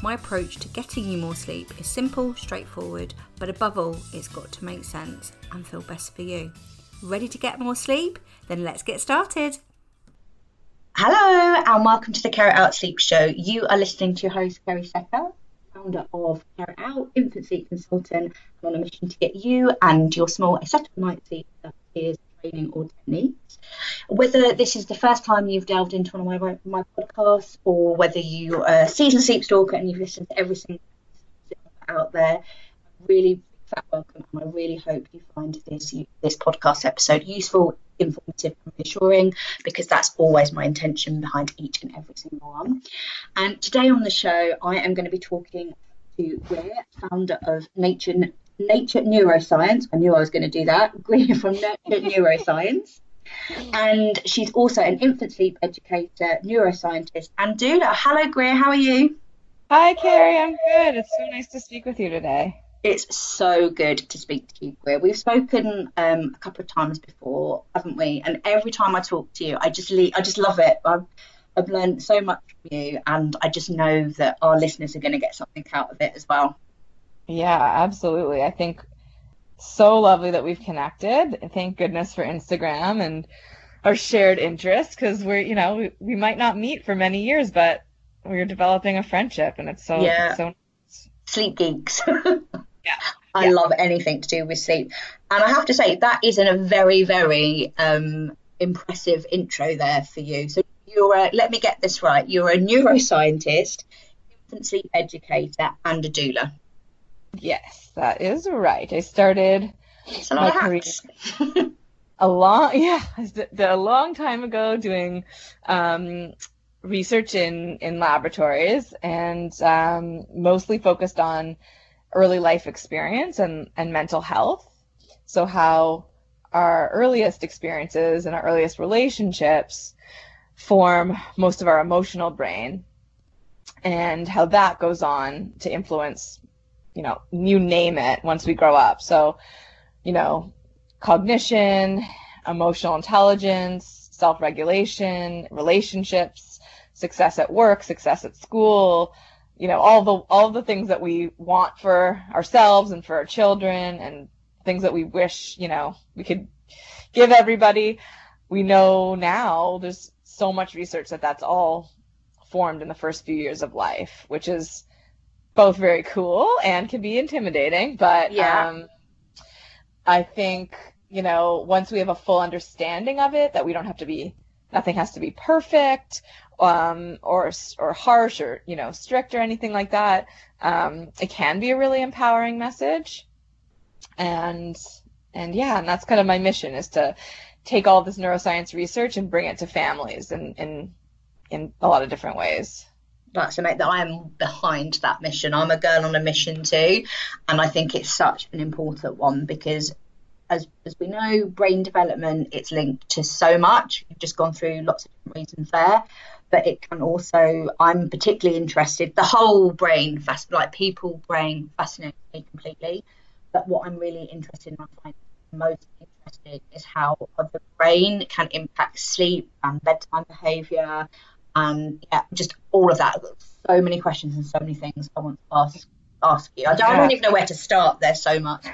My approach to getting you more sleep is simple, straightforward, but above all, it's got to make sense and feel best for you. Ready to get more sleep? Then let's get started. Hello, and welcome to the Care Out Sleep Show. You are listening to your host, Kerry Secker, founder of Care Out, infant sleep consultant, and on a mission to get you and your small a settled night's sleep that is training or techniques. Whether this is the first time you've delved into one of my, my podcasts or whether you are a seasoned sleep stalker and you've listened to every single out there, really fat welcome and I really hope you find this this podcast episode useful, informative and reassuring because that's always my intention behind each and every single one. And today on the show I am going to be talking to Greer, founder of Nature Nature Neuroscience. I knew I was going to do that. Greer from Nature Neuroscience. And she's also an infant sleep educator, neuroscientist, and doula. Hello, Greer. How are you? Hi, Kerry. I'm good. It's so nice to speak with you today. It's so good to speak to you, Greer. We've spoken um, a couple of times before, haven't we? And every time I talk to you, I just le- I just love it. I've, I've learned so much from you, and I just know that our listeners are going to get something out of it as well. Yeah, absolutely. I think so lovely that we've connected. Thank goodness for Instagram and our shared interests because we're, you know, we, we might not meet for many years, but we're developing a friendship and it's so, yeah. it's so sleep geeks. yeah. I yeah. love anything to do with sleep. And I have to say, that is in a very, very um, impressive intro there for you. So you're, a, let me get this right, you're a neuroscientist, infant sleep educator, and a doula. Yes, that is right. I started It's my career a long, yeah, a long time ago doing um, research in in laboratories and um, mostly focused on early life experience and and mental health. So how our earliest experiences and our earliest relationships form most of our emotional brain and how that goes on to influence you know, you name it once we grow up. So, you know, cognition, emotional intelligence, self regulation, relationships, success at work, success at school, you know, all the all the things that we want for ourselves and for our children and things that we wish, you know, we could give everybody. We know now there's so much research that that's all formed in the first few years of life, which is both very cool and can be intimidating. But Yeah. um, I think you know once we have a full understanding of it, that we don't have to be nothing has to be perfect um, or or harsh or you know strict or anything like that. Um, it can be a really empowering message, and and yeah, and that's kind of my mission is to take all this neuroscience research and bring it to families in in in a lot of different ways that's amazing that I am behind that mission. I'm a girl on a mission too, and I think it's such an important one because, as as we know, brain development it's linked to so much. You've just gone through lots of different reasons there, but it can also. I'm particularly interested. The whole brain, fast like people brain, fascinates me completely. But what I'm really interested in, I find most interested, is how the brain can impact sleep and bedtime behaviour and yeah, just all of that. So many questions and so many things I want to ask ask you. I don't, I don't even know where to start. There's so much,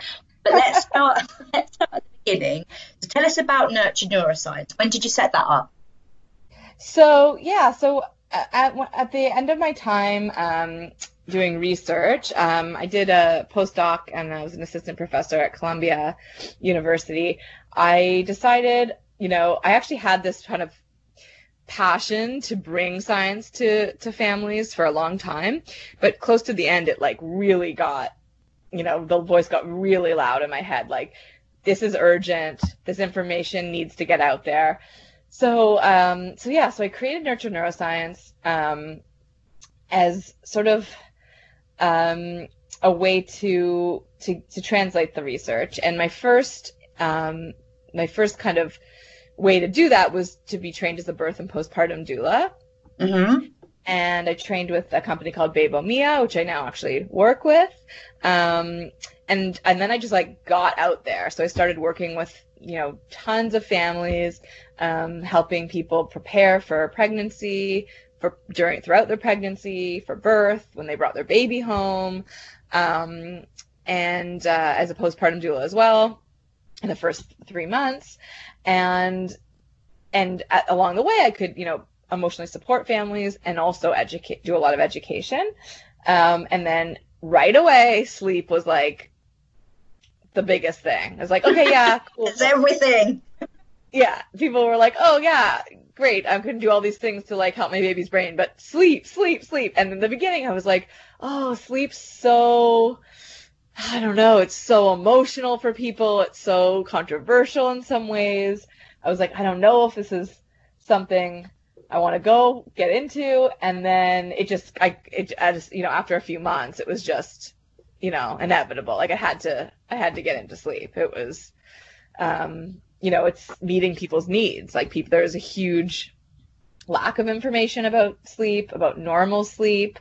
but let's start. let's start at the beginning. So tell us about Nurture Neuroscience. When did you set that up? So yeah, so at at the end of my time um, doing research, um, I did a postdoc and I was an assistant professor at Columbia University. I decided, you know, I actually had this kind of passion to bring science to to families for a long time but close to the end it like really got you know the voice got really loud in my head like this is urgent this information needs to get out there so um so yeah so i created nurture neuroscience um as sort of um a way to to to translate the research. And my first um, my first kind of way to do that was to be trained as a birth and postpartum doula. Mm-hmm. And I trained with a company called Bebo Mia, which I now actually work with. Um, and and then I just like got out there. So I started working with you know tons of families, um, helping people prepare for pregnancy, for during throughout their pregnancy, for birth, when they brought their baby home, um, and uh, as a postpartum doula as well in the first three months, and and at, along the way I could you know emotionally support families and also educate do a lot of education, um, and then right away sleep was like the biggest thing. It's like, okay, yeah, cool. it's everything. Yeah, people were like, oh yeah, great. I'm going to do all these things to like help my baby's brain, but sleep, sleep, sleep. And in the beginning, I was like, oh, sleep's so, I don't know, it's so emotional for people. It's so controversial in some ways. I was like, I don't know if this is something I want to go get into. And then it just, I, it, I just, you know, after a few months, it was just, you know, inevitable. Like I had to, I had to get into sleep. It was, um, you know, it's meeting people's needs. Like people, there's a huge lack of information about sleep, about normal sleep.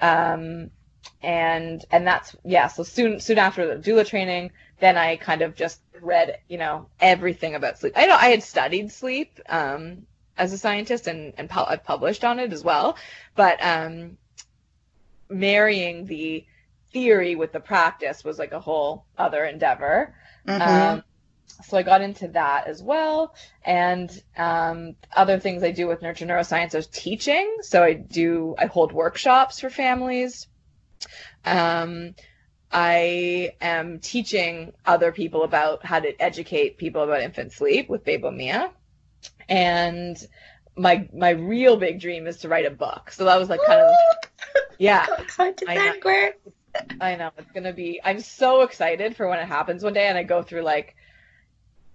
Um, and, and that's, yeah. So soon, soon after the doula training, then I kind of just read, you know, everything about sleep. I know I had studied sleep, um, as a scientist and, and pu- I've published on it as well, but, um, marrying the, theory with the practice was like a whole other endeavor. Mm-hmm. Um, so I got into that as well. And um, other things I do with nurture neuroscience is teaching. So I do I hold workshops for families. Um, I am teaching other people about how to educate people about infant sleep with Bebo Mia. And my my real big dream is to write a book. So that was like kind of yeah. Excited then, I know it's gonna be. I'm so excited for when it happens one day, and I go through like,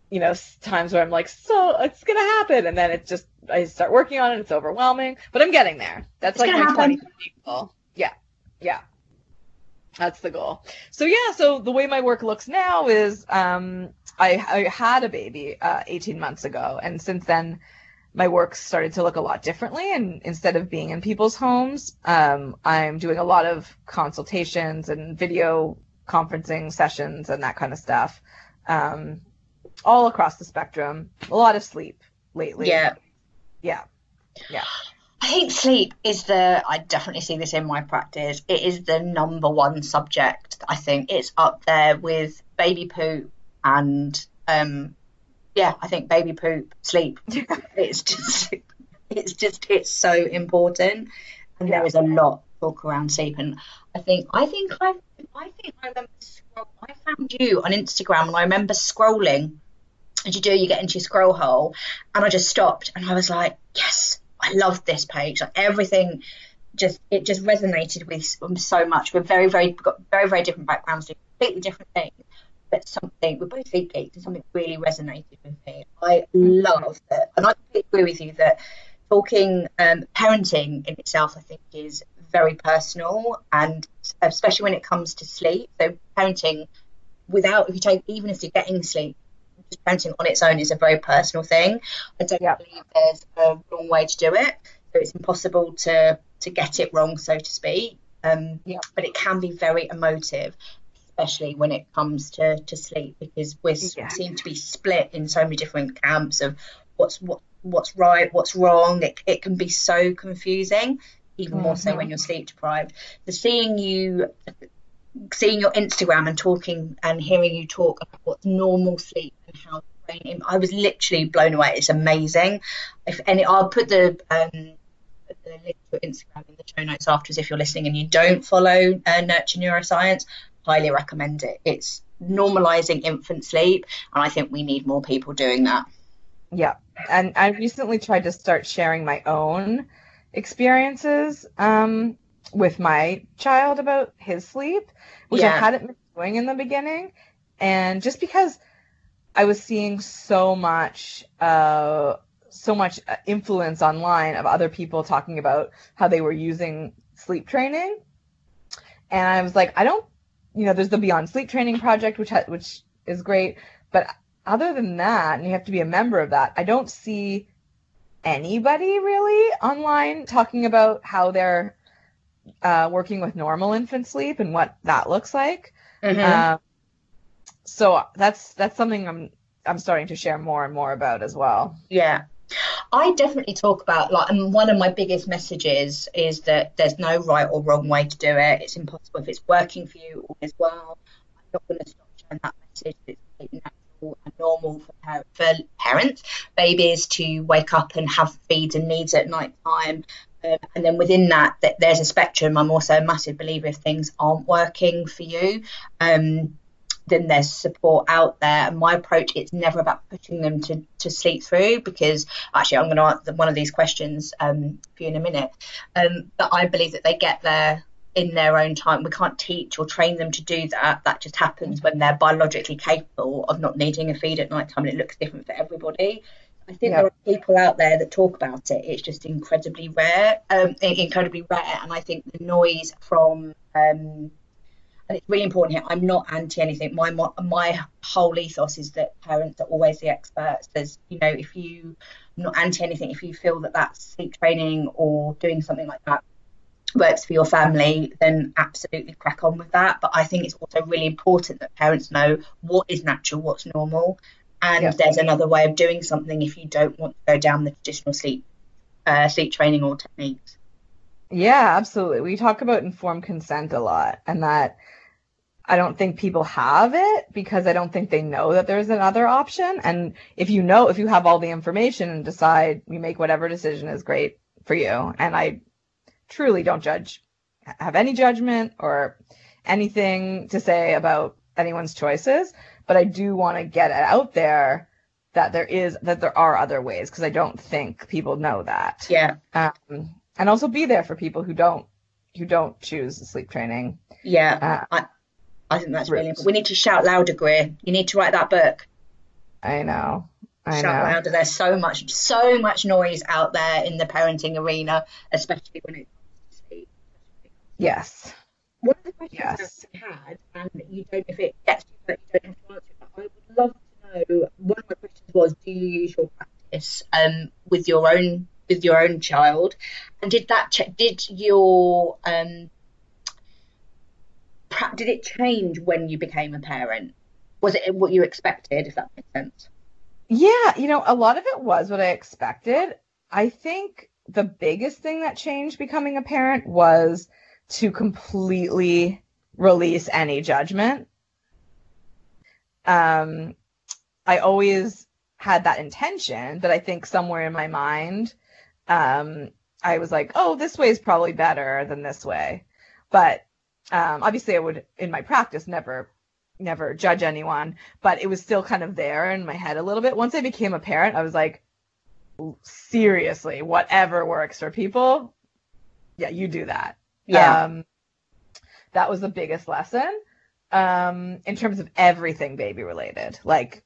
you know, times where I'm like, so it's gonna happen, and then it's just I start working on it. It's overwhelming, but I'm getting there. That's it's like my 20 goal. Yeah, yeah, that's the goal. So yeah, so the way my work looks now is, um, I, I had a baby uh, 18 months ago, and since then my work started to look a lot differently. And instead of being in people's homes, um, I'm doing a lot of consultations and video conferencing sessions and that kind of stuff, um, all across the spectrum. A lot of sleep lately. Yeah. Yeah. Yeah. I think sleep is the, I definitely see this in my practice. It is the number one subject. I think it's up there with baby poop and um, yeah, I think baby poop, sleep. it's just, it's just, it's so important, and yeah. there is a lot talk around sleep. And I think, I think I, I think I remember, I found you on Instagram, and I remember scrolling. As you do, you get into your scroll hole, and I just stopped, and I was like, yes, I love this page. Like everything, just it just resonated with so much. We're very, very got very, very different backgrounds, completely different things but something we're both sleep geeks and something really resonated with me. I love that, and I agree with you that talking um, parenting in itself, I think, is very personal, and especially when it comes to sleep. So parenting without, if you take, even if you're getting sleep, parenting on its own is a very personal thing. I don't yeah. believe there's a wrong way to do it. So it's impossible to to get it wrong, so to speak. Um, yeah. But it can be very emotive especially when it comes to, to sleep, because we yeah. seem to be split in so many different camps of what's what what's right, what's wrong. It, it can be so confusing, even mm-hmm. more so when mm-hmm. you're sleep deprived. The seeing you seeing your Instagram and talking and hearing you talk about what's normal sleep and how I was literally blown away. It's amazing. If any I'll put the um the link to Instagram in the show notes afterwards if you're listening and you don't follow uh, Nurture Neuroscience highly recommend it. It's normalizing infant sleep, and I think we need more people doing that. Yeah, and I recently tried to start sharing my own experiences um, with my child about his sleep, which yeah. I hadn't been doing in the beginning, and just because I was seeing so much. Uh, so much influence online of other people talking about how they were using sleep training and I was like, I don't you know, there's the Beyond Sleep Training Project, which ha- which is great. But other than that, and you have to be a member of that, I don't see anybody really online talking about how they're uh, working with normal infant sleep and what that looks like. Mhm. Um, so that's that's something I'm I'm starting to share more and more about as well. Yeah. I definitely talk about like and one of my biggest messages is that there's no right or wrong way to do it. It's impossible if it's working for you all as well. I'm not going to stop sharing that message. It's natural and normal for, par- for parents, babies to wake up and have feeds and needs at night time. Um, and then within that, that, there's a spectrum. I'm also a massive believer if things aren't working for you. Um, then there's support out there. And my approach it's never about pushing them to, to sleep through because actually I'm going to answer one of these questions um, for you in a minute. Um, but I believe that they get there in their own time. We can't teach or train them to do that. That just happens when they're biologically capable of not needing a feed at night time, and it looks different for everybody. I think Yeah. there are people out there that talk about it. It's just incredibly rare, um, incredibly rare. And I think the noise from um, and it's really important here. I'm not anti anything. My my whole ethos is that parents are always the experts. There's, you know, if you I'm not anti anything, if you feel that that's sleep training or doing something like that works for your family, then absolutely crack on with that. But I think it's also really important that parents know what is natural, what's normal, and there's another way of doing something if you don't want to go down the traditional sleep uh, sleep training or techniques. Yeah, absolutely. We talk about informed consent a lot, and that I don't think people have it because I don't think they know that there's another option. And if you know, if you have all the information and decide, you make whatever decision is great for you. And I truly don't judge, have any judgment or anything to say about anyone's choices, but I do want to get it out there that there is that there are other ways because I don't think people know that Yeah, um, and also be there for people who don't who don't choose sleep training. yeah. Uh, I, I think that's really important. We need to shout louder, Greer. You need to write that book. I know, I shout know. louder. There's so much, so much noise out there in the parenting arena, especially when it comes to sleep. Yes, One of the questions Yes. that we had, and you don't, if it gets you, but you don't have to answer it, but I would love to know. One of my questions was, do you use your practice um, with your own with your own child, and did that ch- did your um, pra- did it change when you became a parent? Was it what you expected? If that makes sense. yeah. You know, a lot of it was what I expected. I think the biggest thing that changed becoming a parent was to completely release any judgment. Um, I always had that intention, but I think somewhere in my mind, um, I was like, oh, this way is probably better than this way. But um, obviously, I would, in my practice, never, never judge anyone. But it was still kind of there in my head a little bit. Once I became a parent, I was like, seriously, whatever works for people, yeah, you do that. Um, that was the biggest lesson um, in terms of everything baby related. Like,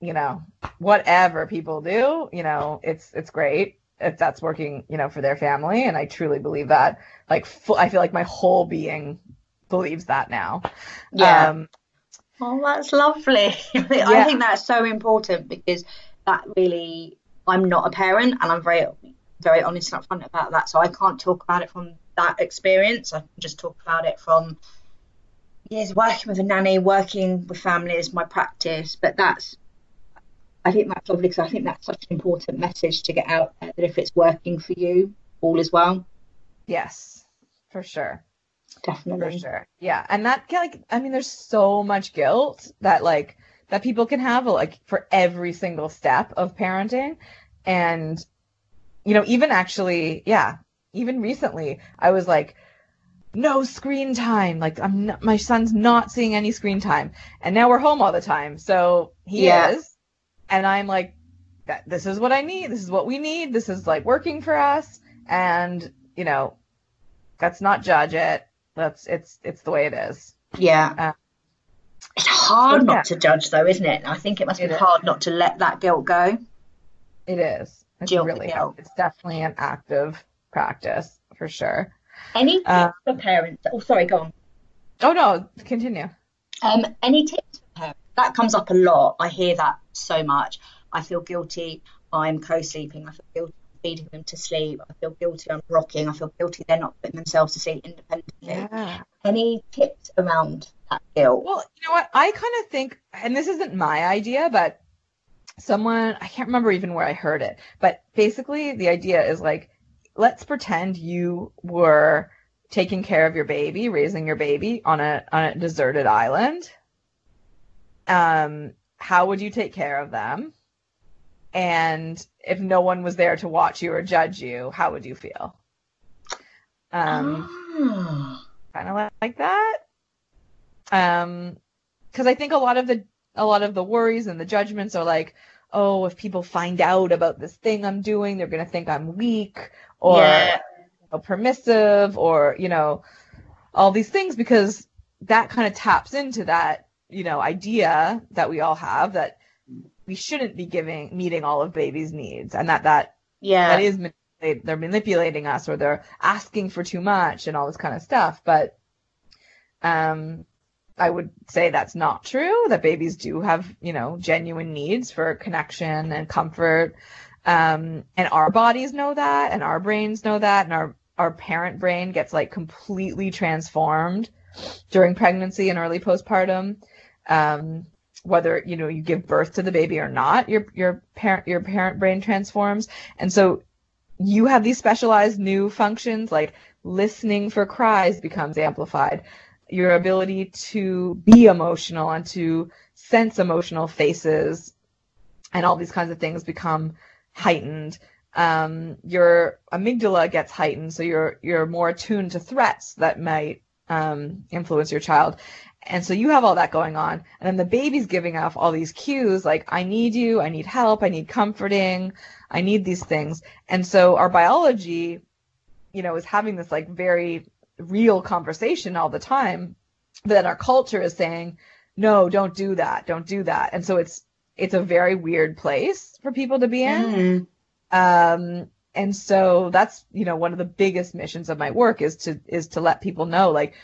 you know, whatever people do, you know, it's it's great if that's working, you know, for their family, and I truly believe that. Like, fu- I feel like my whole being believes that now. Yeah. Um, Oh, that's lovely. I Yeah. think that's so important because that really, I'm not a parent and I'm very, very honest and upfront about that. So I can't talk about it from that experience. I can just talk about it from years working with a nanny, working with families, my practice. But that's, I think that's lovely because I think that's such an important message to get out there that if it's working for you, all is well. yes, for sure. Definitely. For sure yeah and that can like i mean there's so much guilt that like that people can have like for every single step of parenting and you know even actually yeah even recently i was like no screen time like i'm not, my son's not seeing any screen time and now we're home all the time so he Yeah. is and i'm like that this is what i need this is what we need this is like working for us and you know let's not judge it that's it's it's the way it is Yeah. Uh, It's hard so, yeah. not to judge though, isn't it? I think it must be It is. hard not to let that guilt go. it is it's Guilt, really guilt. it's definitely an active practice for sure Any tips Uh, for parents? Oh, sorry, go on. Oh no, continue. Um, any tips for parents? That comes up a lot. I hear that so much. I feel guilty. I'm co-sleeping. I feel guilty feeding them to sleep. I feel guilty I'm rocking. I feel guilty they're not putting themselves to sleep independently. Yeah. Any tips around that guilt? Well, you know what? I kind of think, and this isn't my idea, but someone, I can't remember even where I heard it, but basically the idea is like, let's pretend you were taking care of your baby, raising your baby on a on a deserted island. Um, how would you take care of them? And if no one was there to watch you or judge you, how would you feel? Um, Ah. kind of like that. Um, because I think a lot of the a lot of the worries and the judgments are like, oh, if people find out about this thing I'm doing, they're gonna think I'm weak or Yeah. permissive or you know all these things because that kind of taps into that you know idea that we all have that we shouldn't be giving meeting all of baby's needs and that that yeah. that is manipulate, they're manipulating us or they're asking for too much and all this kind of stuff but um i would say that's not true that babies do have you know genuine needs for connection and comfort um and our bodies know that and our brains know that and our our parent brain gets like completely transformed during pregnancy and early postpartum. Um whether you know you give birth to the baby or not your your parent your parent brain transforms. And so you have these specialized new functions like listening for cries becomes amplified. Your ability to be emotional and to sense emotional faces and all these kinds of things become heightened. Um, your amygdala gets heightened so you're you're more attuned to threats that might um, influence your child. And so you have all that going on. And then the baby's giving off all these cues like i need you i need help i need comforting i need these things. And so our biology you know is having this like very real conversation all the time but then our culture is saying no don't do that don't do that. And so it's it's a very weird place for people to be in Mm. um and so that's you know one of the biggest missions of my work is to is to let people know like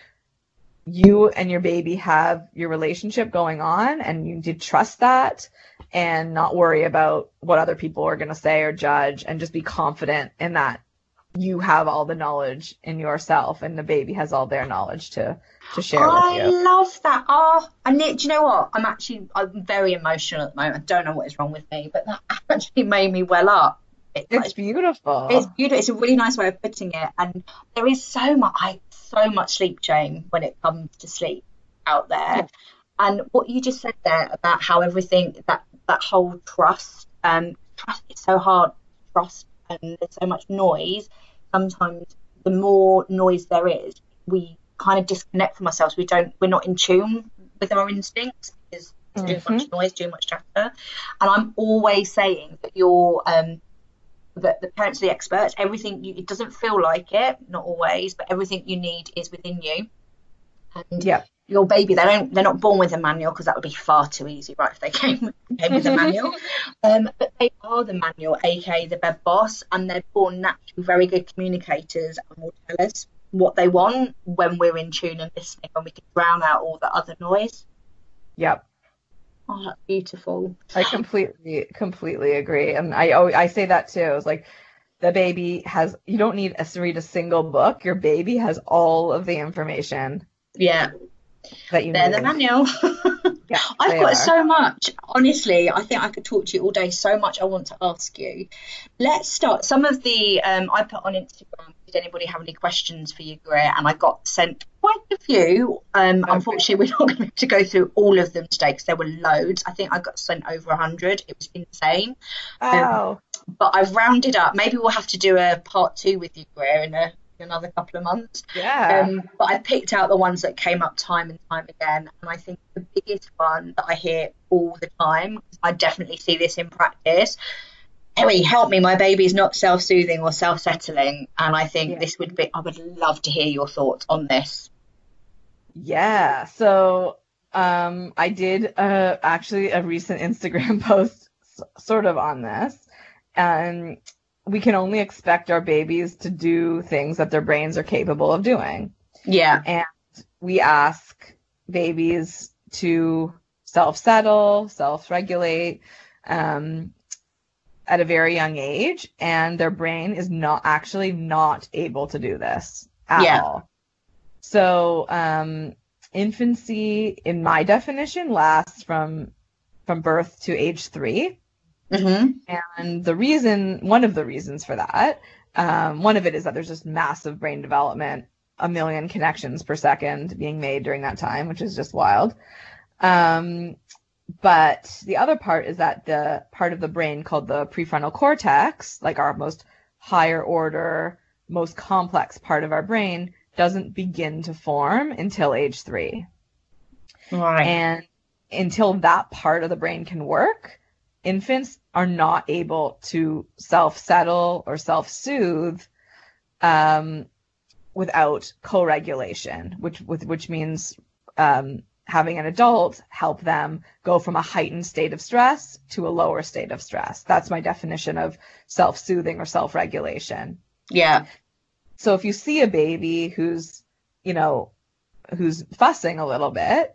you and your baby have your relationship going on and you need to trust that and not worry about what other people are going to say or judge and just be confident in that you have all the knowledge in yourself and the baby has all their knowledge to to share I with you love that. Oh, and do you know what? I'm actually I'm very emotional at the moment. I don't know what is wrong with me, but that actually made me well up. It- it's beautiful It's beautiful. It's a really nice way of putting it. And there is so much, I so much sleep shame when it comes to sleep out there. Yeah. And what you just said there about how everything that that whole trust, um, trust it's so hard to trust, and there's so much noise. Sometimes the more noise there is, we kind of disconnect from ourselves. We don't, we're not in tune with our instincts because there's too much noise, too much chatter. And I'm always saying that you're um, that the parents are the experts. Everything you, it doesn't feel like it, not always, but everything you need is within you. And yeah your baby, they don't, they're not born with a manual because that would be far too easy, right? If they came, came with a manual, um, but they are the manual, aka the bed boss, and they're born naturally very good communicators and will tell us what they want when we're in tune and listening, and we can drown out all the other noise. yep Oh, that's beautiful. I completely, completely agree, and I always, I say that too. It's like the baby has. You don't need to read a single book. Your baby has all of the information Yeah, that you they're the manual. Yeah, I've got are. so much. Honestly, I think I could talk to you all day. So much I want to ask you. Let's start. Some of the um, I put on Instagram. Did anybody have any questions for you, Greer? And I got sent quite a few. Um, Okay. Unfortunately, we're not going to be able to go through all of them today because there were loads. I think I got sent over a hundred. It was insane. Oh, But I've rounded up. Maybe we'll have to do a part two with you, Greer, in, a, another couple of months. yeah. Um, but I picked out the ones that came up time and time again, and I think the biggest one that I hear all the time, I definitely see this in practice. Harry, help me! My baby's not self-soothing or self-settling, and I think Yeah. this would be. I would love to hear your thoughts on this. Yeah, so um, I did uh, actually a recent Instagram post s- sort of on this. And we can only expect our babies to do things that their brains are capable of doing. Yeah, And we ask babies to self settle, self regulate um, at a very young age, and their brain is not actually not able to do this at Yeah. all. So, um, infancy, in my definition, lasts from from birth to age three. Hmm And the reason, one of the reasons for that, um, one of it is that there's just massive brain development, a million connections per second being made during that time, which is just wild. Um, but the other part is that the part of the brain called the prefrontal cortex, like our most higher order, most complex part of our brain, doesn't begin to form until age three. Right. And until that part of the brain can work, infants are not able to self settle or self soothe um, without co regulation, which, with, which means um, having an adult help them go from a heightened state of stress to a lower state of stress. That's my definition of self soothing or self regulation. yeah. So if you see a baby who's, you know, who's fussing a little bit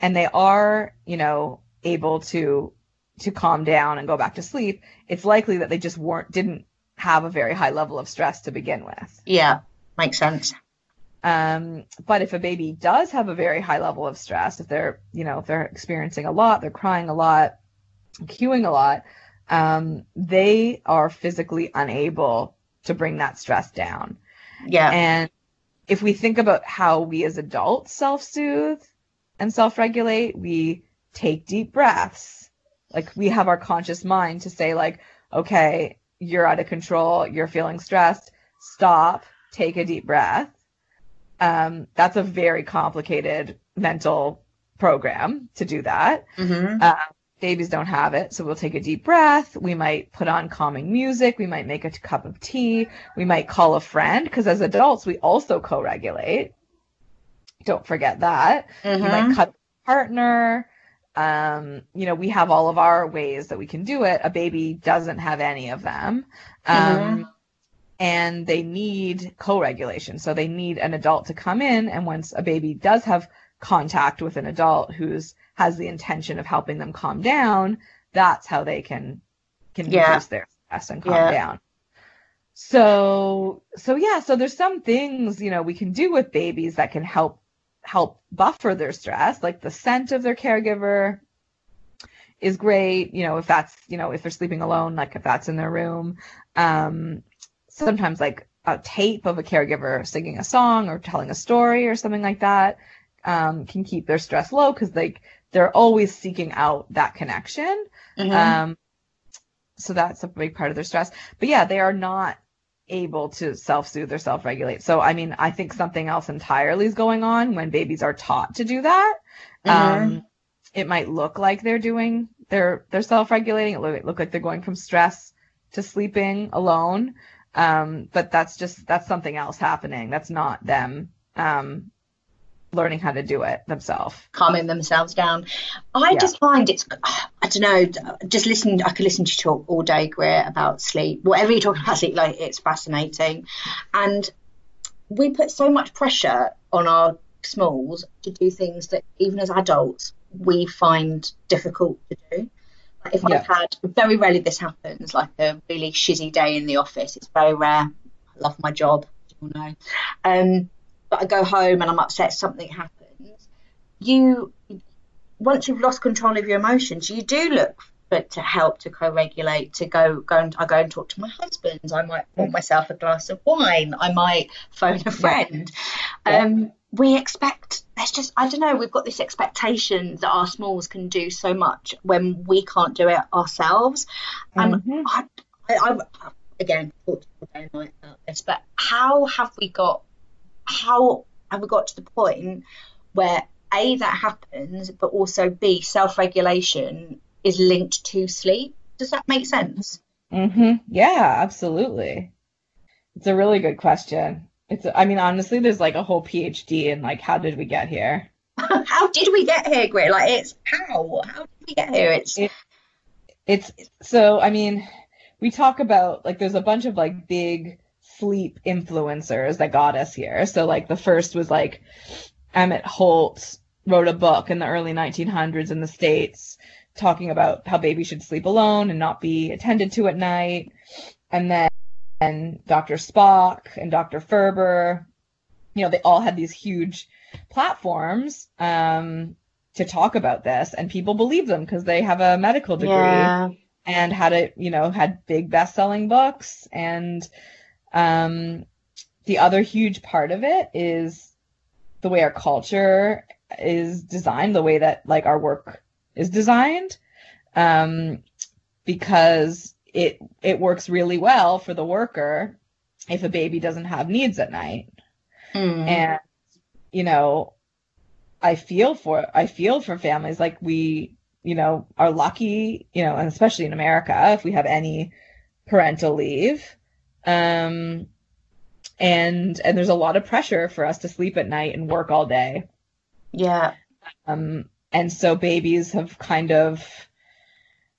and they are, you know, able to to calm down and go back to sleep, it's likely that they just weren't didn't have a very high level of stress to begin with. Yeah. Makes sense. Um, but if a baby does have a very high level of stress, if they're, you know, if they're experiencing a lot, they're crying a lot, cueing a lot, um, they are physically unable to bring that stress down. Yeah. And if we think about how we as adults self soothe and self regulate, we take deep breaths. Like we have our conscious mind to say, like, okay, you're out of control, you're feeling stressed, stop, take a deep breath. Um, that's a very complicated mental program to do that. hmm Uh, babies don't have it, so we'll take a deep breath. We might put on calming music. We might make a cup of tea. We might call a friend because as adults, we also co regulate. Don't forget that. You hmm might cut a partner. Um, you know, we have all of our ways that we can do it. A baby doesn't have any of them. Um, And they need co regulation. So they need an adult to come in. And once a baby does have contact with an adult who's has the intention of helping them calm down, that's how they can can Yeah. reduce their stress and calm Yeah. down. So so yeah, so there's some things, you know, we can do with babies that can help help buffer their stress, like the scent of their caregiver is great, you know, if that's, you know, if they're sleeping alone, like if that's in their room. Um sometimes like a tape of a caregiver singing a song or telling a story or something like that um, can keep their stress low because like they're always seeking out that connection. hmm Um, so that's a big part of their stress. But yeah, they are not able to self-soothe or self-regulate. So I mean, I think something else entirely is going on when babies are taught to do that. Um, it might look like they're doing they're they're self-regulating. It look, look like they're going from stress to sleeping alone. Um, but that's just that's something else happening. That's not them um, learning how to do it themselves. calming themselves down. I Yeah. just find it's, I don't know, just listen, I could listen to you talk all day, Greer, about sleep. Whatever you're talking about sleep, like it's fascinating. And we put so much pressure on our smalls to do things that even as adults we find difficult to do. If Yeah. I've had, very rarely this happens, like a really shizzy day in the office, it's very rare. I love my job, you all know. Um, but I go home and I'm upset something happens. You, once you've lost control of your emotions, you do look for to help to co-regulate. To go, go and I go and talk to my husband. I might pour myself a glass of wine. I might phone a friend. Yeah. Um, we expect. There's just I don't know. We've got this expectation that our smalls can do so much when we can't do it ourselves. And Mhm. I, I, I, again, talked all day and night about this, but how have we got? How have we got to the point where a that happens, but also b self-regulation is linked to sleep? Does that make sense? Mm-hmm. Yeah, absolutely. It's a really good question. It's, I mean, honestly, there's like a whole PhD in like, how did we get here? how did we get here, Greer? Like it's how? How did we get here? It's It- It's so, I mean, we talk about like, there's a bunch of like big sleep influencers that got us here. So like the first was like, Emmett Holt wrote a book in the early 1900s in the States talking about how babies should sleep alone and not be attended to at night. And then and Dr. Spock and Dr. Ferber, you know, they all had these huge platforms um, to talk about this, and people believe them because they have a medical degree Yeah. and had it, you know, had big best-selling books. And um, the other huge part of it is the way our culture is designed, the way that like our work is designed, um, because it it works really well for the worker if a baby doesn't have needs at night Mm. and you know i feel for i feel for families like we you know are lucky you know and especially in america if we have any parental leave um and and there's a lot of pressure for us to sleep at night and work all day yeah. um and so babies have kind of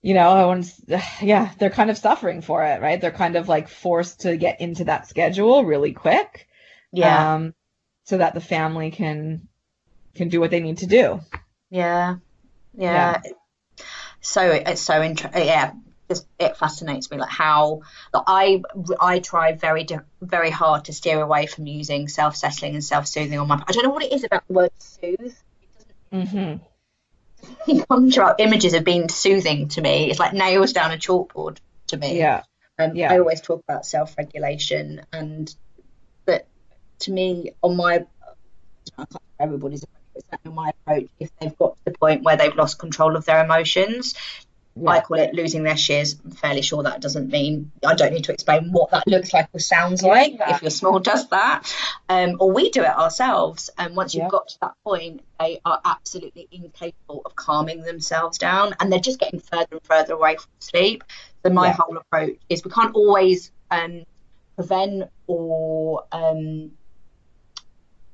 you know i want to yeah they're kind of suffering for it right they're kind of like forced to get into that schedule really quick Yeah. um, so that the family can can do what they need to do. Yeah, yeah. So it's so interesting. Yeah, just it fascinates me like how like, I I try very very hard to steer away from using self settling and self soothing on my. I don't know what it is about the word soothe. hmm It conjure up images of being soothing to me. It's like nails down a chalkboard to me. Yeah, Um, Yeah. I always talk about self regulation, and but to me, on my, I can't say everybody's approach, but certainly my approach, if they've got to the point where they've lost control of their emotions, I call it losing their shears. I'm fairly sure that doesn't mean I don't need to explain what that looks like or sounds like. Yeah. If your small does that, um, or we do it ourselves, and once you've Yeah. got to that point, they are absolutely incapable of calming themselves down, and they're just getting further and further away from sleep. So my Yeah. whole approach is we can't always um, prevent or um,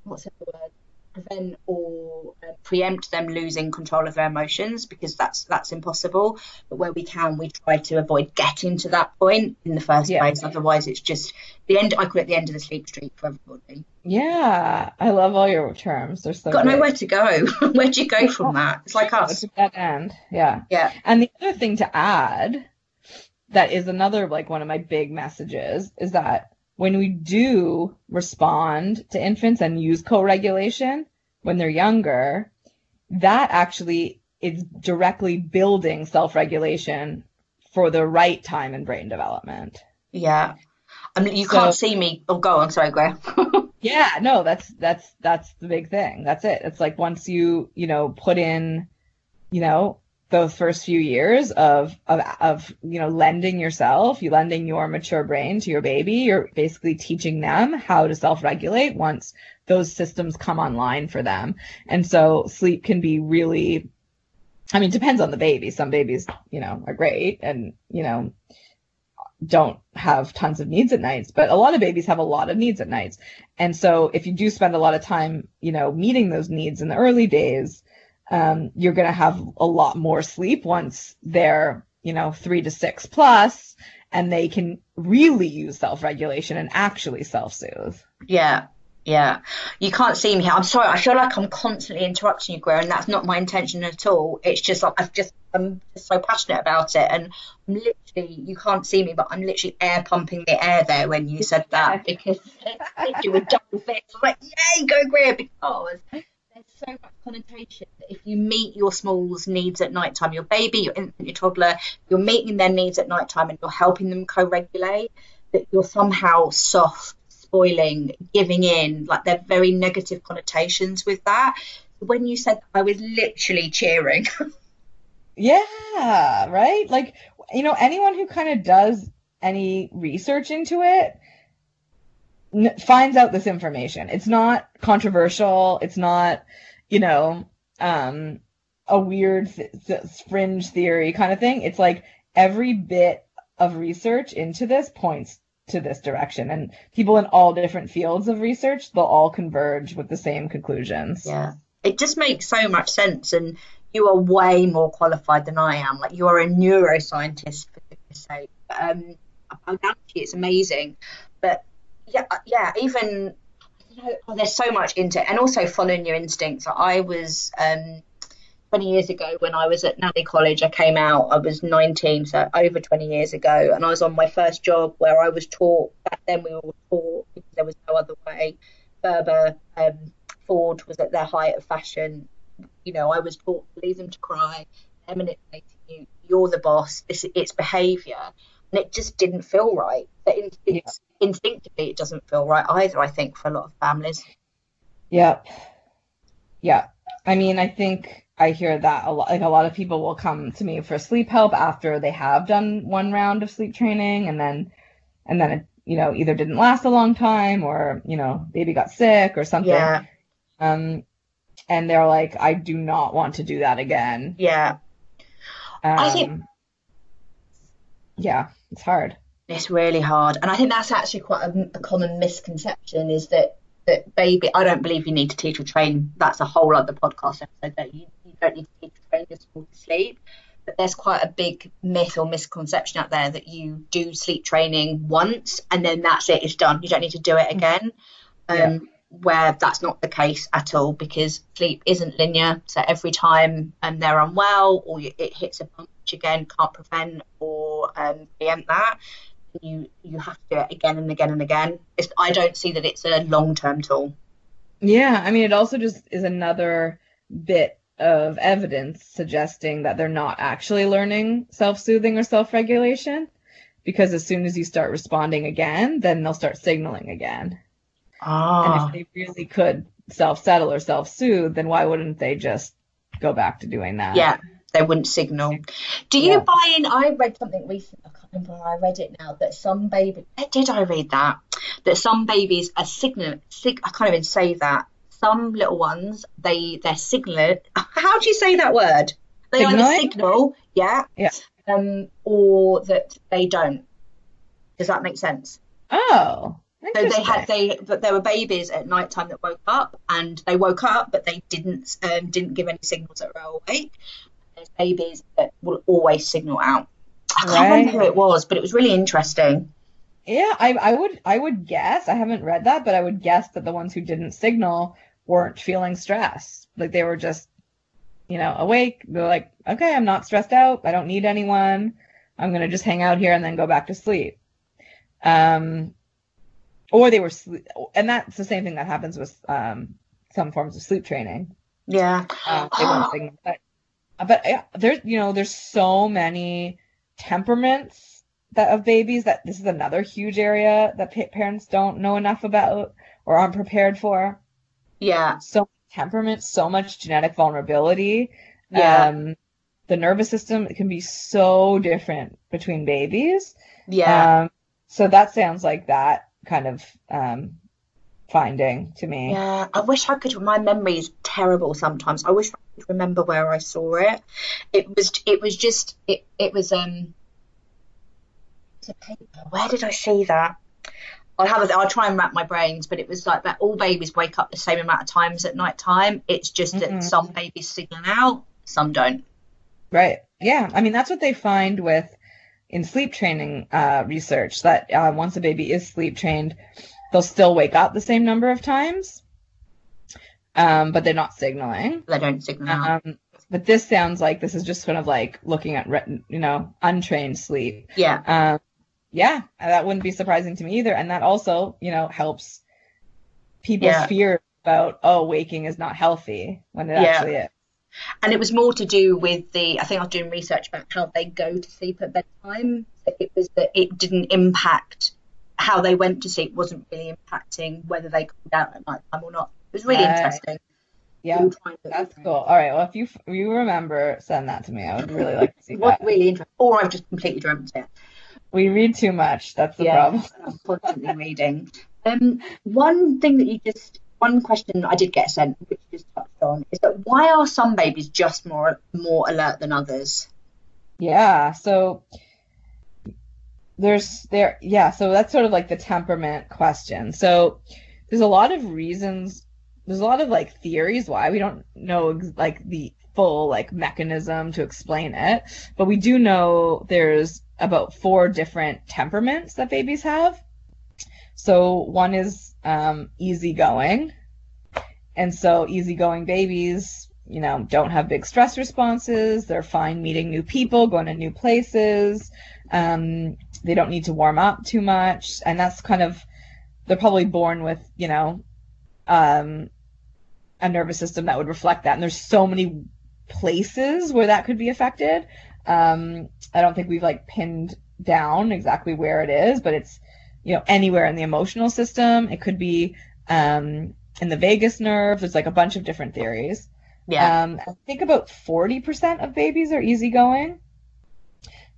what's the word? Prevent or uh, preempt them losing control of their emotions because that's that's impossible but where we can we try to avoid getting to that point in the first Yeah. place otherwise it's just the end i call it the end of the sleep streak for everybody yeah. I love all your terms. They're so got great. nowhere to go where do you go from that it's like It's us a dead end. Yeah. yeah And the other thing to add that is another like one of my big messages is that when we do respond to infants and use co-regulation when they're younger, that actually is directly building self-regulation for the right time in brain development. yeah I mean, you So- can't see me oh go on sorry Greer Yeah, no, that's that's that's the big thing. That's it. It's like once you, you know, put in, you know, those first few years of of of, you know, lending yourself, you lending your mature brain to your baby, you're basically teaching them how to self-regulate once those systems come online for them. And so sleep can be really I mean, depends on the baby. Some babies, you know, are great and, you know, don't have tons of needs at nights, but a lot of babies have a lot of needs at nights. And so if you do spend a lot of time, you know, meeting those needs in the early days, um, you're going to have a lot more sleep once they're, you know, three to six plus, and they can really use self-regulation and actually self-soothe. Yeah, yeah. You can't see me here. I'm sorry. I feel like I'm constantly interrupting you, Greer, and that's not my intention at all. It's just like I've just I'm just so passionate about it, and I'm literally you can't see me, but I'm literally air pumping the air there when you said that because you were double fist. I'm like, yay, go Greer, because so much connotation that if you meet your small's needs at night time, your baby, your infant, your toddler, you're meeting their needs at night time and you're helping them co-regulate, that you're somehow soft, spoiling, giving in, like they're very negative connotations with that. When you said that, I was literally cheering. Yeah, right? Like, you know, anyone who kind of does any research into it finds out this information. It's not controversial. It's not, you know, um, a weird fringe theory kind of thing. It's like every bit of research into this points to this direction. And people in all different fields of research, they'll all converge with the same conclusions. Yeah. It just makes so much sense. And you are way more qualified than I am. Like, you are a neuroscientist, for goodness sake. Um. It's amazing. But yeah, uh, yeah, even oh, there's so much into it, and also following your instincts. I was um, 20 years ago when I was at Norland College. I came out. I was 19, so over 20 years ago, and I was on my first job where I was taught. Back then, we were taught there was no other way. Ferber um, Ford was at their height of fashion. You know, I was taught leave them to cry. They're manipulating you. You're the boss. It's, it's behaviour, and it just didn't feel right. But in, yeah. Instinctively, it doesn't feel right either. I think for a lot of families. Yep. Yeah. I mean, I think I hear that a lot. Like a lot of people will come to me for sleep help after they have done one round of sleep training, and then, and then it, you know, either didn't last a long time, or you know, baby got sick or something. Yeah. Um, and they're like, I do not want to do that again. Yeah. Um, I think. Yeah, it's hard. It's really hard, and I think that's actually quite a, a common misconception is that that baby I don't believe you need to teach or train. That's a whole other podcast episode that you don't need to teach or train your small to sleep. But there's quite a big myth or misconception out there that you do sleep training once and then that's it, it's done. You don't need to do it mm-hmm. again. Um, yeah. Where that's not the case at all because sleep isn't linear. So every time um, they're unwell or you, it hits a bump, which again can't prevent or um, preempt that, you you have to do it again and again and again. It's, I don't see that it's a long term tool. Yeah, I mean, it also just is another bit of evidence suggesting that they're not actually learning self-soothing or self-regulation because as soon as you start responding again then they'll start signaling again ah. and if they really could self-settle or self-soothe then why wouldn't they just go back to doing that yeah they wouldn't signal do you yeah. buy in i read something recently remember i read it now that some baby did i read that that some babies are signal sig- i can't even say that some little ones, they they're signal. How do you say that word? They Signaling? either signal, yeah, yeah, um, or that they don't. Does that make sense? Oh. So they had they but there were babies at night time that woke up and they woke up but they didn't um, didn't give any signals that were awake. There's babies that will always signal out. I can't right. remember who it was, but it was really interesting. Yeah, I, I would I would guess I haven't read that, but I would guess that the ones who didn't signal weren't feeling stressed. Like they were just, you know, awake. They're like, okay, I'm not stressed out. I don't need anyone. I'm going to just hang out here and then go back to sleep. Um, or they were sleep, and that's the same thing that happens with um, some forms of sleep training. Yeah. Um, they won't signal, but, but yeah, there's, you know, there's so many temperaments that of babies that this is another huge area that pa- parents don't know enough about or aren't prepared for. Yeah. So temperament, so much genetic vulnerability. Yeah. Um, the nervous system can be so different between babies. Yeah. Um, so that sounds like that kind of um, finding to me. Yeah, I wish I could. My memory is terrible sometimes. I wish I could remember where I saw it. It was. It was just. It. It was. Um. Where did I see that? I'll have a, I'll try and wrap my brains, but it was like that all babies wake up the same amount of times at night time. It's just that mm-hmm. some babies signal out, some don't. Right. Yeah. I mean, that's what they find with in sleep training uh, research that uh, once a baby is sleep trained, they'll still wake up the same number of times, um, but they're not signaling. They don't signal. Um, but this sounds like this is just kind of like looking at you know untrained sleep. Yeah. Um, yeah, that wouldn't be surprising to me either. And that also, you know, helps people's yeah. fear about, oh, waking is not healthy when it yeah. actually is. And it was more to do with the, I think I was doing research about how they go to sleep at bedtime. It was that it didn't impact how they went to sleep, wasn't really impacting whether they cooled down at night time or not. It was really interesting. Yeah, that's cool. All right. Well, if you if you remember, send that to me. I would really like to see that. Really interesting. Or I've just completely dreamt it. We read too much. That's the yeah, problem. I'm constantly reading. Um, one thing that you just, one question I did get sent, which you just touched on, is that why are some babies just more more alert than others? Yeah. So there's there, yeah. So that's sort of like the temperament question. So there's a lot of reasons. There's a lot of like theories why we don't know like the full like mechanism to explain it, but we do know there's about four different temperaments that babies have. So one is um, easygoing, and so easygoing babies, you know, don't have big stress responses. They're fine meeting new people, going to new places. Um, they don't need to warm up too much, and that's kind of they're probably born with you know um, a nervous system that would reflect that. And there's so many places where that could be affected. Um, I don't think we've like pinned down exactly where it is, but it's you know anywhere in the emotional system. It could be um, in the vagus nerve. There's like a bunch of different theories. Yeah. Um, I think about 40% of babies are easygoing.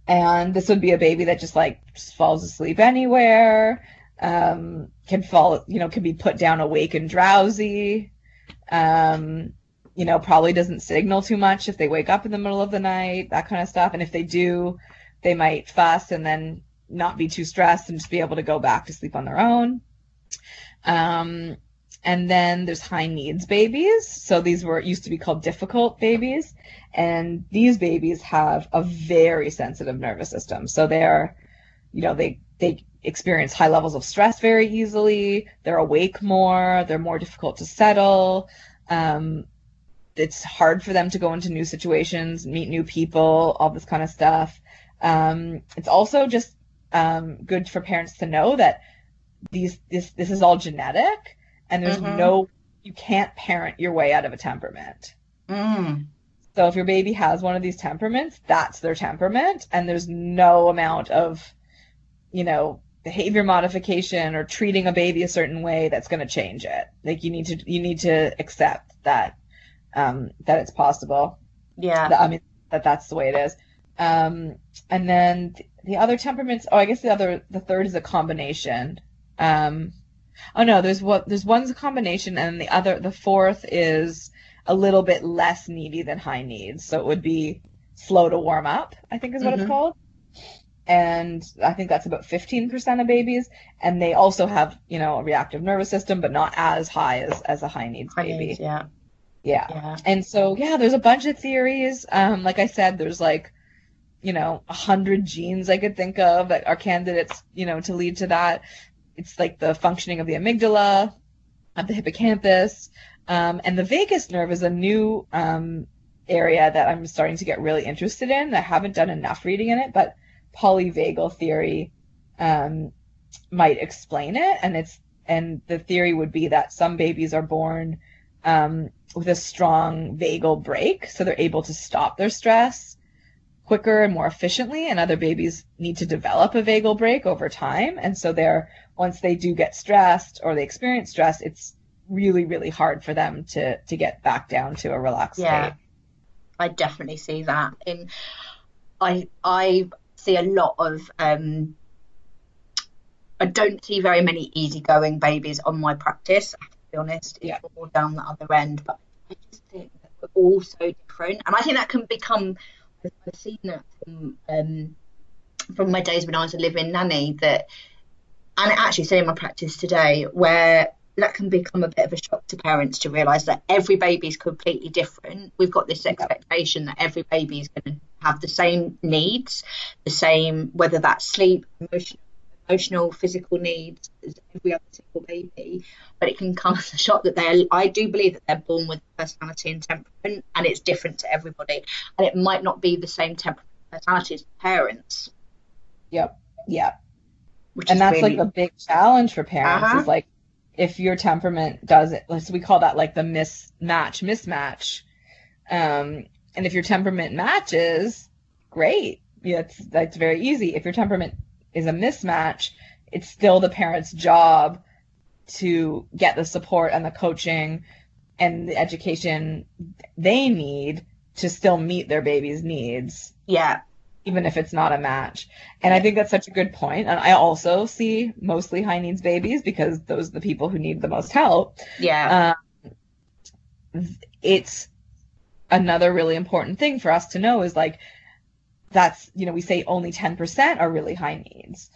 And this would be a baby that just like just falls asleep anywhere, um, can fall, you know, can be put down awake and drowsy, um, you know, probably doesn't signal too much if they wake up in the middle of the night, that kind of stuff. And if they do, they might fuss and then not be too stressed and just be able to go back to sleep on their own. Um, and then there's high needs babies. So these were used to be called difficult babies. And these babies have a very sensitive nervous system. So they're, you know, they, they experience high levels of stress very easily. They're awake more. They're more difficult to settle. Um, it's hard for them to go into new situations, meet new people, all this kind of stuff. Um, it's also just um, good for parents to know that these this this is all genetic and there's Mhm. no you can't parent your way out of a temperament Mm. so if your baby has one of these temperaments that's their temperament and there's no amount of you know behavior modification or treating a baby a certain way that's going to change it like you need to you need to accept that um that it's possible Yeah. that, I mean that that's the way it is. Um, and then th- the other temperaments. Oh, I guess the other the third is a combination. Um, oh no, there's what there's one's a combination, and the other the fourth is a little bit less needy than high needs. So it would be slow to warm up. I think is what Mhm. it's called. And I think that's about 15% of babies. And they also have, you know, a reactive nervous system, but not as high as, as a high needs High baby. needs, yeah. Yeah. Yeah. And so, yeah, there's a bunch of theories. Um, like I said, there's like, you know, a hundred genes I could think of that are candidates, you know, to lead to that. It's like the functioning of the amygdala, of the hippocampus, um, and the vagus nerve is a new um, area that I'm starting to get really interested in. I haven't done enough reading in it, but polyvagal theory um, might explain it, and it's and the theory would be that some babies are born um, with a strong vagal brake, so they're able to stop their stress quicker and more efficiently, and other babies need to develop a vagal brake over time, and so they're once they do get stressed or they experience stress, it's really really hard for them to to get back down to a relaxed Yeah. state. I definitely see that. In I I see a lot of um I don't see very many easygoing babies on my practice, I have to be honest. It's Yeah. all down the other end. But I just think that we're all so different. And I think that can become I've seen that from um from my days when I was a living nanny that and actually seen in my practice today where that can become a bit of a shock to parents to realise that every baby is completely different. We've got this expectation that every baby is going to have the same needs, the same whether that's sleep, emotional, emotional, physical needs as every other single baby. But it can come as a shock that they're. I do believe that they're born with personality and temperament, and it's different to everybody, and it might not be the same temperament personality as parents, Yep. Yeah. Which and that's really like a big challenge for parents Uh-huh. is like if your temperament doesn't like so we call that like the mismatch mismatch. Um and if your temperament matches great. Yeah it's that's very easy. If your temperament is a mismatch it's still the parent's job to get the support and the coaching and the education they need to still meet their baby's needs. Yeah, even if it's not a match. And I think that's such a good point. And I also see mostly high needs babies because those are the people who need the most help. yeah, Um, it's another really important thing for us to know is like that's you know we say only 10% are really high needs.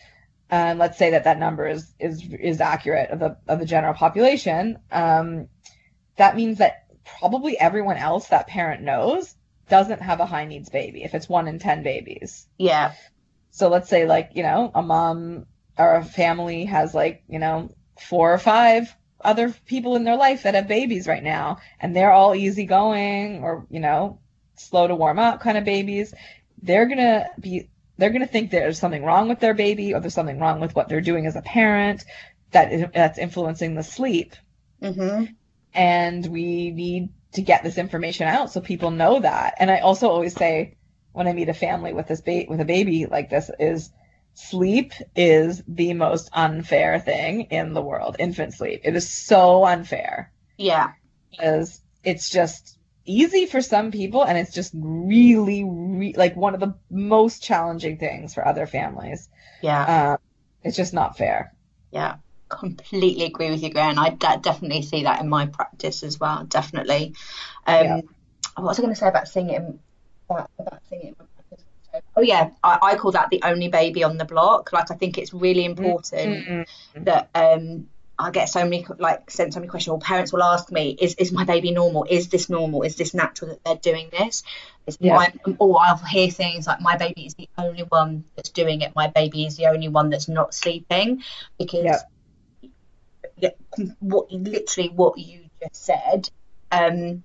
And let's say that that number is is is accurate of the of the general population. Um, that means that probably everyone else that parent knows doesn't have a high needs baby if it's one in 10 babies. yeah, So let's say like, you know, a mom or a family has like you know four or five other people in their life that have babies right now and they're all easygoing or you know slow to warm up kind of babies they're gonna be they're gonna think there's something wrong with their baby or there's something wrong with what they're doing as a parent that that's influencing the sleep. Hmm and we need to get this information out so people know that. And i also always say when i meet a family with this ba- with a baby like this is sleep is the most unfair thing in the world. Infant sleep. It is so unfair. Yeah. because it's just easy for some people and it's just really re- like one of the most challenging things for other families. Yeah. um, it's just not fair. Yeah, completely agree with you, Greer. I definitely see that in my practice as well. Definitely. Um, Yeah. What was I going to say about singing? About, about singing in my practice? Oh yeah, I, I call that the only baby on the block. Like I think it's really important Mm. that um, I get so many like sent so many questions. Or parents will ask me, "Is is my baby normal? Is this normal? Is this natural that they're doing this?" Yeah. or I'll hear things like, "My baby is the only one that's doing it. My baby is the only one that's not sleeping," because Yeah. What literally what you just said, um,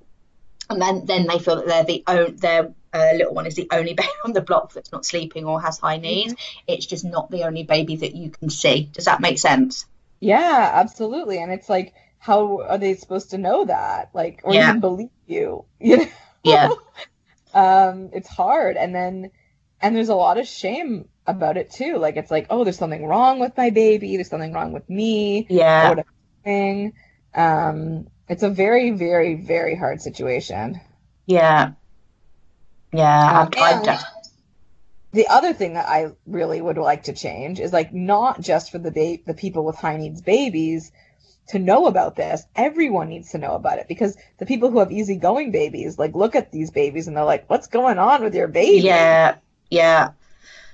and then then they feel that they're the own their uh, little one is the only baby on the block that's not sleeping or has high needs. It's just not the only baby that you can see. Does that make sense? Yeah, absolutely. And it's like, how are they supposed to know that? Like, or Yeah. even believe you? You know? Yeah. um, it's hard. And then, and there's a lot of shame about it too. Like, it's like, oh, there's something wrong with my baby. There's something wrong with me. Yeah. What thing. Um, it's a very, very, very hard situation. Yeah. Yeah. Um, I, I and- don't- the other thing that I really would like to change is like not just for the ba- the people with high needs babies to know about this. Everyone needs to know about it because the people who have easygoing babies like look at these babies and they're like, "What's going on with your baby?" yeah. Yeah.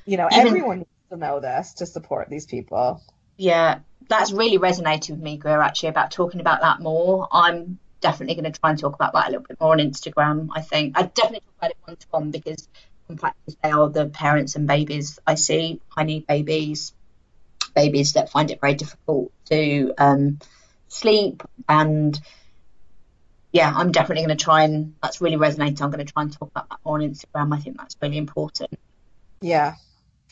You know, Even- everyone needs to know this to support these people. Yeah. That's really resonated with me, Greer, actually, about talking about that more. I'm definitely going to try and talk about that a little bit more on Instagram, I think. I definitely talk about it one to one because in practice they are the parents and babies I see, need babies, babies that find it very difficult to um, sleep and yeah, I'm definitely going to try and that's really resonating. I'm going to try and talk about that more on Instagram. I think that's really important. Yeah,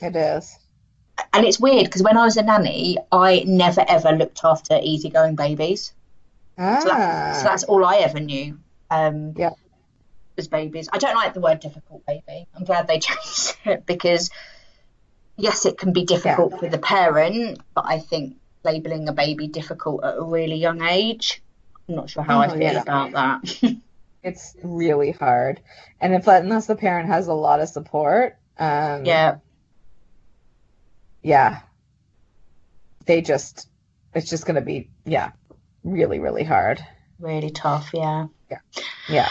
it is. And it's weird because when I was a nanny, I never ever looked after easygoing babies. Ah, So, that, so that's all I ever knew. Um, Yeah. Was babies. I don't like the word difficult baby. I'm glad they changed it because, yes, it can be difficult for the parent, but I think labeling a baby difficult at a really young age, I'm not sure how I Oh, feel yeah. about that. it's really hard, and if unless the parent has a lot of support, um, yeah, yeah, they just, it's just gonna be, yeah, really, really hard. really tough. Yeah. Yeah. Yeah.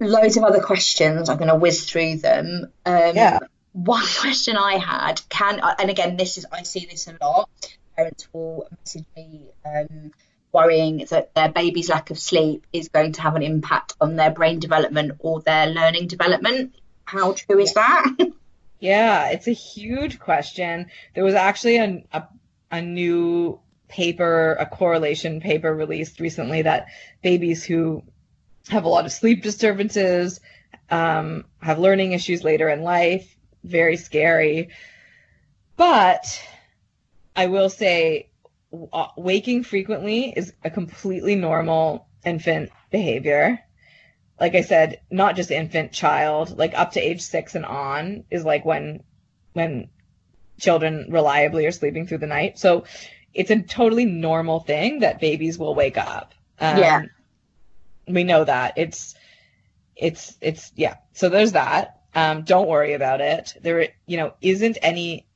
Loads of other questions. I'm going to whiz through them. Um, Yeah. one question I had can and again this is I see this a lot. Parents will message me um, worrying that their baby's lack of sleep is going to have an impact on their brain development or their learning development. How true is that? Yeah, it's a huge question. There was actually a, a, a new paper, a correlation paper released recently that babies who have a lot of sleep disturbances, um, have learning issues later in life, very scary. But I will say, waking frequently is a completely normal infant behavior like I said, not just infant, child, like up to age six and on is like when when children reliably are sleeping through the night. So it's a totally normal thing that babies will wake up. Um, Yeah. we know that it's it's it's yeah. So there's that. Um, don't worry about it. There you know isn't any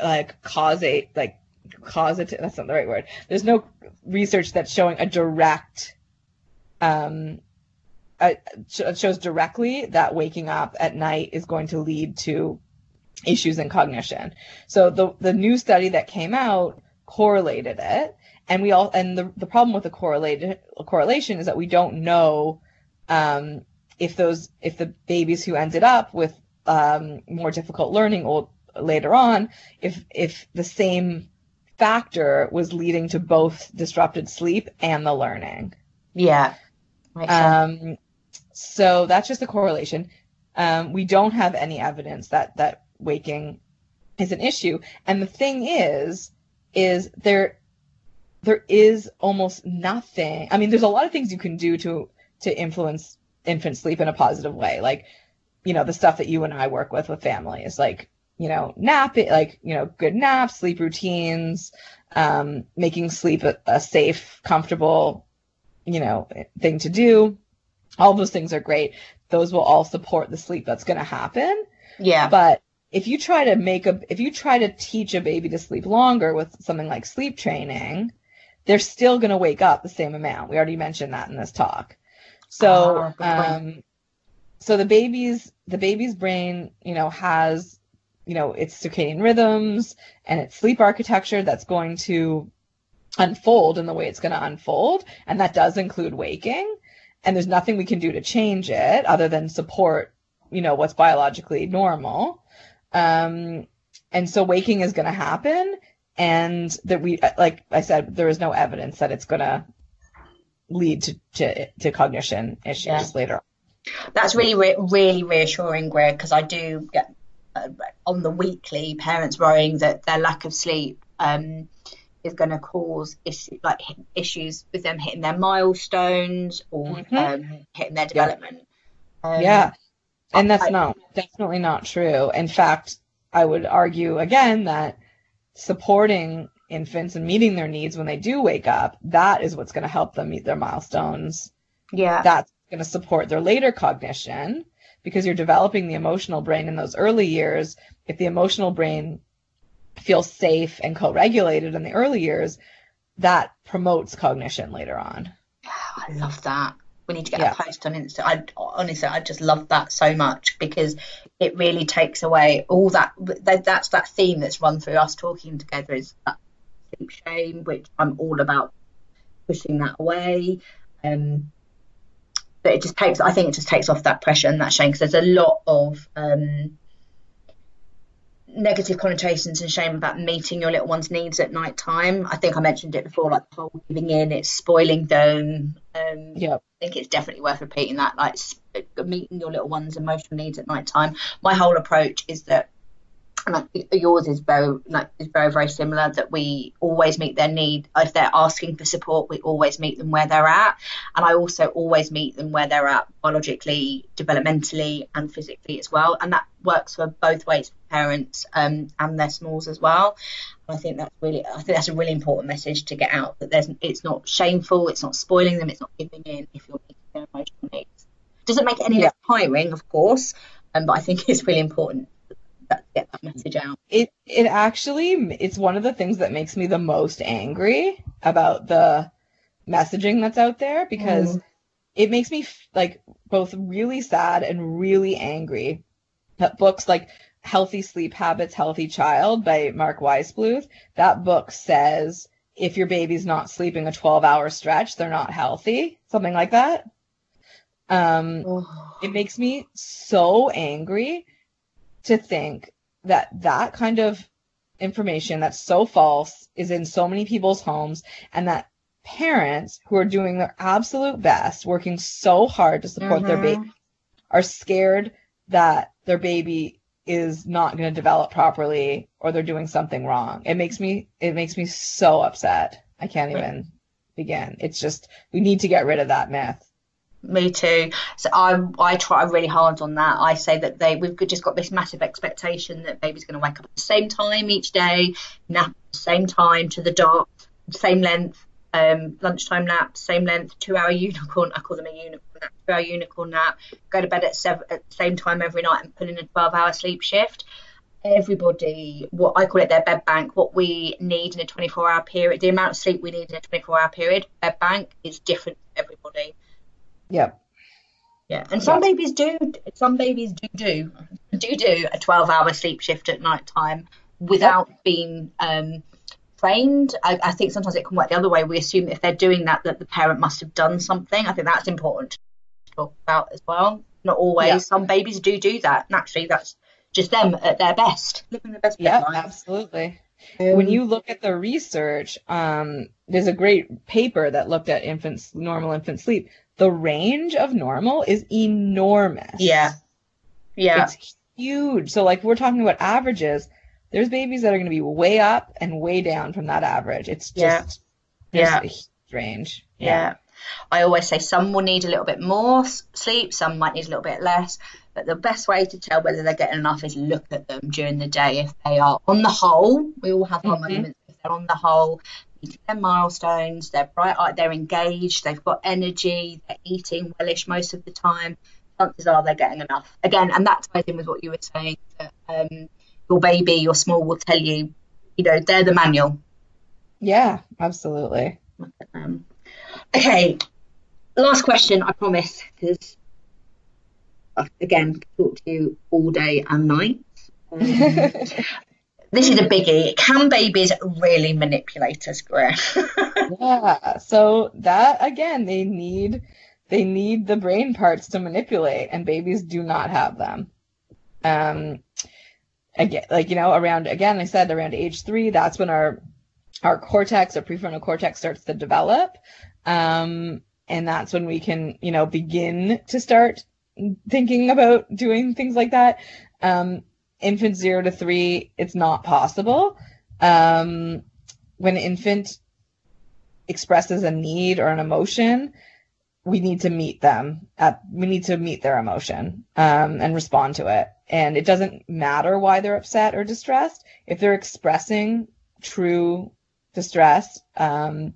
like causate like causative. That's not the right word. There's no research that's showing a direct um uh, shows directly that waking up at night is going to lead to issues in cognition. So the the new study that came out correlated it, and we all and the the problem with the correlated correlation is that we don't know um, if those if the babies who ended up with um, more difficult learning or later on if if the same factor was leading to both disrupted sleep and the learning. Yeah. Um, so that's just a correlation. Um, we don't have any evidence that that waking is an issue. And the thing is, is there there is almost nothing. I mean, there's a lot of things you can do to to influence infant sleep in a positive way, like you know the stuff that you and I work with with families, like you know nap, like you know good naps, sleep routines, um, making sleep a, a safe, comfortable, you know thing to do. All those things are great. Those will all support the sleep that's going to happen. Yeah. But if you try to make a if you try to teach a baby to sleep longer with something like sleep training, they're still going to wake up the same amount. We already mentioned that in this talk. So, Ah, um, so the baby's the baby's brain, you know, has you know its circadian rhythms and its sleep architecture that's going to unfold in the way it's going to unfold, and that does include waking. And there's nothing we can do to change it other than support, you know, what's biologically normal. Um, and so waking is going to happen, and that we, like I said, there is no evidence that it's going to lead to, to, to cognition issues Yeah. later on. That's really, re- really reassuring, Greer, because I do get uh, on the weekly parents worrying that their lack of sleep um, is going to cause issue, like issues with them hitting their milestones or Mhm. um, hitting their development. Um, yeah. And that's I- not definitely not true. In fact, I would argue again that supporting infants and meeting their needs when they do wake up, that is what's going to help them meet their milestones. yeah, That's going to support their later cognition because you're developing the emotional brain in those early years. If the emotional brain feels safe and co-regulated in the early years, that promotes cognition later on. I love that. We need to get Yeah. a post on Insta. I honestly, I just love that so much because it really takes away all that. that- That's that theme that's run through us talking together is that sleep shame, which I'm all about pushing that away. Um, but it just takes. I think it just takes off that pressure and that shame because there's a lot of um, negative connotations and shame about meeting your little one's needs at night time. I think I mentioned it before, like the whole giving in, it's spoiling them. Um, Yep. I think it's definitely worth repeating that, like meeting your little one's emotional needs at night time. My whole approach is that, and I think yours is very like is very very similar. That we always meet their need. If they're asking for support, we always meet them where they're at, and I also always meet them where they're at biologically, developmentally, and physically as well. And that works for both ways for parents um, and their smalls as well. I think that's really, I think that's a really important message to get out. That there's, it's not shameful, it's not spoiling them, it's not giving in if you're meeting their emotional needs. Doesn't make any Yeah. less tiring, of course, um, but I think it's really important that, get that message out. it it actually it's one of the things that makes me the most angry about the messaging that's out there because it makes me f- like both really sad and really angry. That books like healthy sleep habits healthy child by Marc Weissbluth that book says if your baby's not sleeping a 12 hour stretch they're not healthy something like that. Um it makes me so angry to think that that kind of information that's so false is in so many people's homes and that parents who are doing their absolute best working so hard to support their Mhm. baby are scared that their baby is not going to develop properly or they're doing something wrong. It makes me it makes me so upset. I can't even begin. It's just we need to get rid of that myth Me too. So I I try really hard on that. I say that they we've just got this massive expectation that baby's going to wake up at the same time each day, nap at the same time to the dot, same length, um, lunchtime nap, same length, two hour unicorn. I call them a unicorn nap, two hour unicorn nap. Go to bed at seven at the same time every night and put in a twelve hour sleep shift. Everybody, what I call it their bed bank, what we need in a 24 hour period, the amount of sleep we need in a 24 hour period, bed bank is different for everybody. Yep Yeah, and some babies do. Some babies do do do do a twelve-hour sleep shift at night time without being um, trained. I, I think sometimes it can work the other way. We assume if they're doing that, that the parent must have done something. I think that's important to talk about as well. Not always. Yeah. Some babies do do that naturally. That's just them at their best, living their best Yeah, life. absolutely. when Um, you look at the research, um, there's a great paper that looked at infants normal infant sleep. The range of normal is enormous. Yeah. Yeah. It's huge. So like we're talking about averages. There's babies that are going to be way up and way down from that average. It's just Yeah. Yeah. a range. Yeah. I always say some will need a little bit more sleep, some might need a little bit less. But the best way to tell whether they're getting enough is look at them during the day. If they are on the whole, we all have our Mhm. moments. If they're on the whole, their milestones, they're bright eyed, they're engaged, they've got energy, they're eating wellish most of the time, chances are they're getting enough. Again, and that ties in with what you were saying that um, your baby, your small will tell you, you know, they're the manual. Yeah, absolutely. Um, okay, last question, I promise, because again, talk to you all day and night. Um, this is a biggie. Can babies really manipulate us, Greer? Yeah. So that again, they need they need the brain parts to manipulate, and babies do not have them. Um, again, like you know, around again, I said around age three, that's when our our cortex, our prefrontal cortex, starts to develop, um, and that's when we can, you know, begin to start thinking about doing things like that. Um, infant zero to three, it's not possible. Um, when an infant expresses a need or an emotion, we need to meet them at we need to meet their emotion um, and respond to it. And it doesn't matter why they're upset or distressed. If they're expressing true distress, um,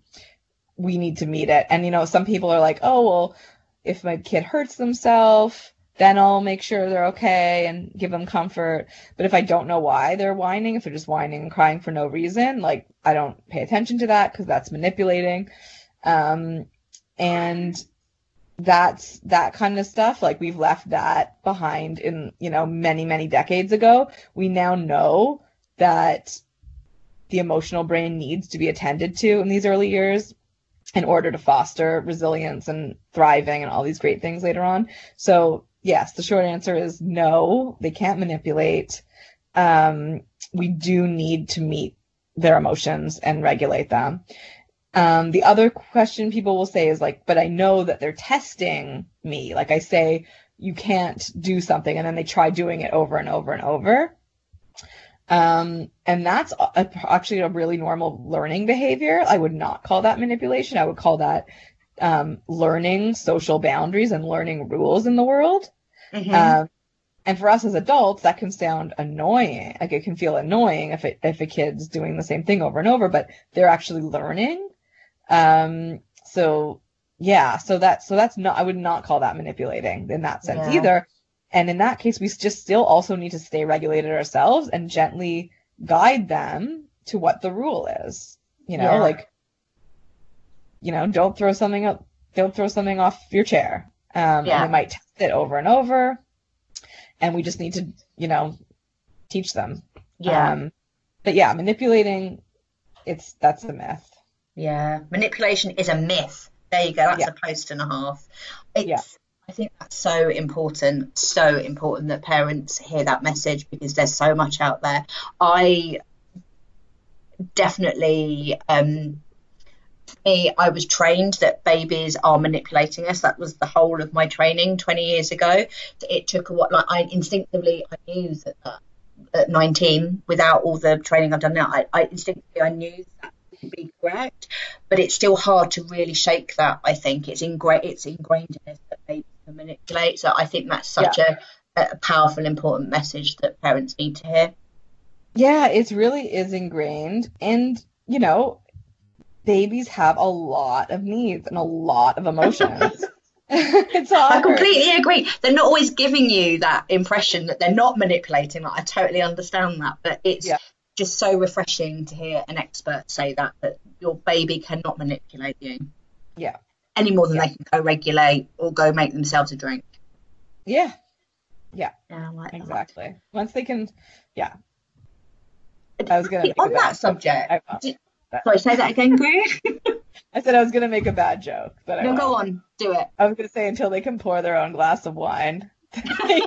we need to meet it. And you know, some people are like, oh well, if my kid hurts themselves, then I'll make sure they're okay and give them comfort. But if I don't know why they're whining, if they're just whining and crying for no reason, like I don't pay attention to that because that's manipulating. Um, and that's that kind of stuff. Like we've left that behind in, you know, many, many decades ago. We now know that the emotional brain needs to be attended to in these early years in order to foster resilience and thriving and all these great things later on. So yes, the short answer is no, they can't manipulate. Um, we do need to meet their emotions and regulate them. Um, the other question people will say is like, but I know that they're testing me. Like I say, you can't do something, and then they try doing it over and over and over. Um, and that's a, actually a really normal learning behavior. I would not call that manipulation. I would call that um, learning social boundaries and learning rules in the world. Mhm. Um, and for us as adults, that can sound annoying. Like it can feel annoying if it, if a kid's doing the same thing over and over, but they're actually learning. Um, so yeah, so that so that's not I would not call that manipulating in that sense Yeah. either. And in that case, we just still also need to stay regulated ourselves and gently guide them to what the rule is. You know, Yeah. like you know, don't throw something up, don't throw something off your chair. Um, Yeah. and they might test it over and over, and we just need to, you know, teach them. yeah. Um, but yeah, manipulating, it's that's a myth. Yeah, manipulation is a myth. There you go. That's Yeah. a post and a half. It's, Yeah. I think that's so important, so important that parents hear that message because there's so much out there. I definitely, um, me, I was trained that babies are manipulating us. That was the whole of my training 20 years ago. It took a what, like I instinctively I knew that, that at 19, without all the training I've done now, I, I instinctively I knew that would be correct, but it's still hard to really shake that. I think it's ingrained. It's ingrained in us that babies can manipulate. So I think that's such a, a powerful, important message that parents need to hear. Yeah, it really is ingrained, and you know, babies have a lot of needs and a lot of emotions. it's I completely agree. They're not always giving you that impression that they're not manipulating. Like, I totally understand that, but it's Yeah. just so refreshing to hear an expert say that that your baby cannot manipulate you Yeah, any more than Yeah. they can go regulate or go make themselves a drink. yeah, Yeah, I like that. exactly. Once they can, yeah. I was gonna on a that subject. Did- sorry, say that again, Greer. I said I was gonna make a bad joke, but I no, go on, do it. I was gonna say until they can pour their own glass of wine. I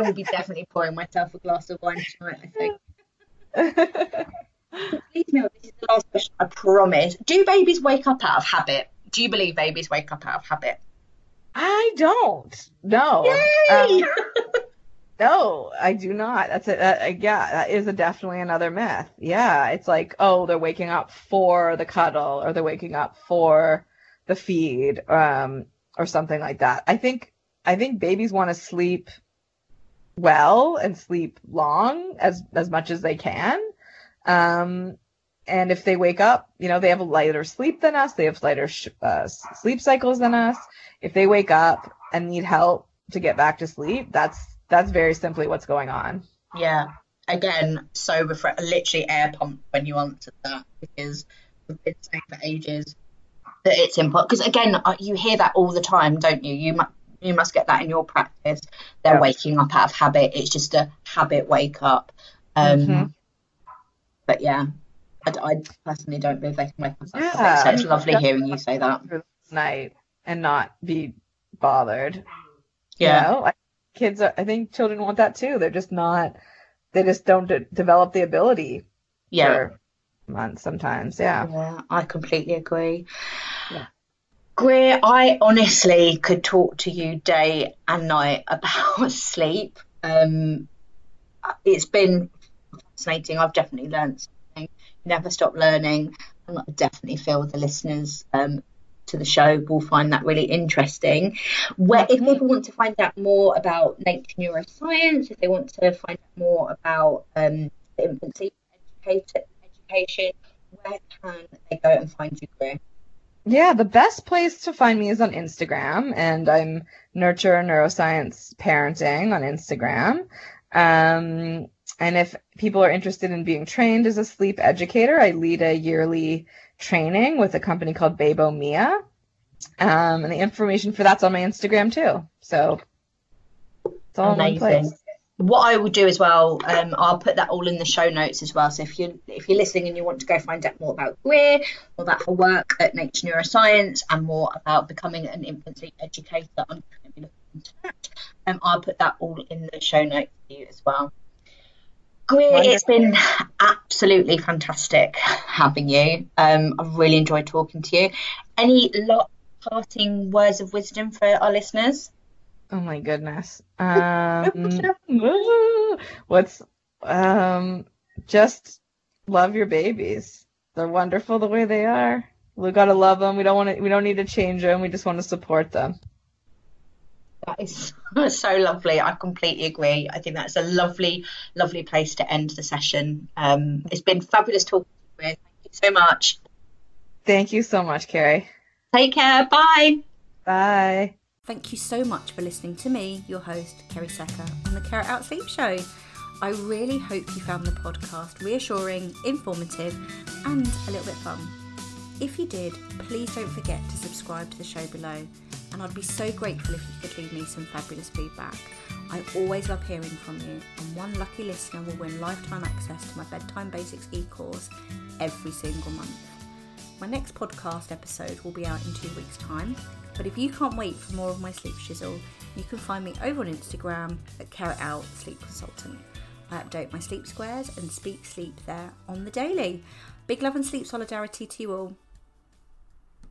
will be definitely pouring myself a glass of wine tonight. I think. Leave me this is the last question, I promise. Do babies wake up out of habit? Do you believe babies wake up out of habit? I don't. No. Yay! Um, no, I do not. That's that, uh, yeah, that is a definitely another myth. Yeah, it's like, oh, they're waking up for the cuddle or they're waking up for the feed, um, or something like that. I think, I think babies want to sleep well and sleep long as, as much as they can. Um, and if they wake up, you know, they have a lighter sleep than us. They have lighter sh- uh, sleep cycles than us. If they wake up and need help to get back to sleep, that's that's very simply what's going on. Yeah. Again, so refre- literally air pumped when you answered that because we've been saying for ages that it's important. Because again, uh, you hear that all the time, don't you? You must you must get that in your practice. They're Yeah. waking up out of habit. It's just a habit wake up. Um, Mhm. But yeah, I, I personally don't believe they can wake up. Yeah, so it's lovely hearing you say that. Night and not be bothered. Yeah. You know? Kids, are, I think children want that too. They're just not. They just don't de- develop the ability Yeah. for months sometimes. Yeah. Yeah, I completely agree. Yeah. Greer, I honestly could talk to you day and night about sleep. Um, it's been fascinating. I've definitely learned something. Never stop learning, and I definitely feel the listeners um, to the show will find that really interesting. Where, if people want to find out more about Nurture Neuroscience, if they want to find out more about um, infant educator, education, where can they go and find you, Greer? Yeah, the best place to find me is on Instagram, and I'm Nurture Neuroscience Parenting on Instagram. Um, and if people are interested in being trained as a sleep educator, I lead a yearly training with a company called Bebo Mia. Um, and the information for that's on my Instagram too. So it's all in one place. What I will do as well, um, I'll put that all in the show notes as well. So if you if you're listening and you want to go find out more about Greer, more about her work at Nurture Neuroscience, and more about becoming an infant sleep educator, I'm going to be looking into that. Um, I'll put that all in the show notes for you as well. Greer, it's been absolutely fantastic having you. Um, I've really enjoyed talking to you. Any lot parting words of wisdom for our listeners? Oh my goodness. Um, what's um just love your babies. They're wonderful the way they are. We gotta love them. We don't want to. We don't need to change them. We just want to support them. That is so lovely. I completely agree. I think that's a lovely, lovely place to end the session. Um, it's been fabulous talking to you. Thank you so much. Thank you so much, Kerry. Take care. Bye. Bye. Thank you so much for listening to me, your host, Kerry Secker, on the Carrot Out Sleep Show. I really hope you found the podcast reassuring, informative, and a little bit fun. If you did, please don't forget to subscribe to the show below, and I'd be so grateful if you could leave me some fabulous feedback. I always love hearing from you, and one lucky listener will win lifetime access to my Bedtime Basics e course every single month. My next podcast episode will be out in two weeks' time, but if you can't wait for more of my sleep shizzle, you can find me over on Instagram at Carrot Out Sleep Consultant. I update my sleep squares and speak sleep there on the daily. Big love and sleep solidarity to you all.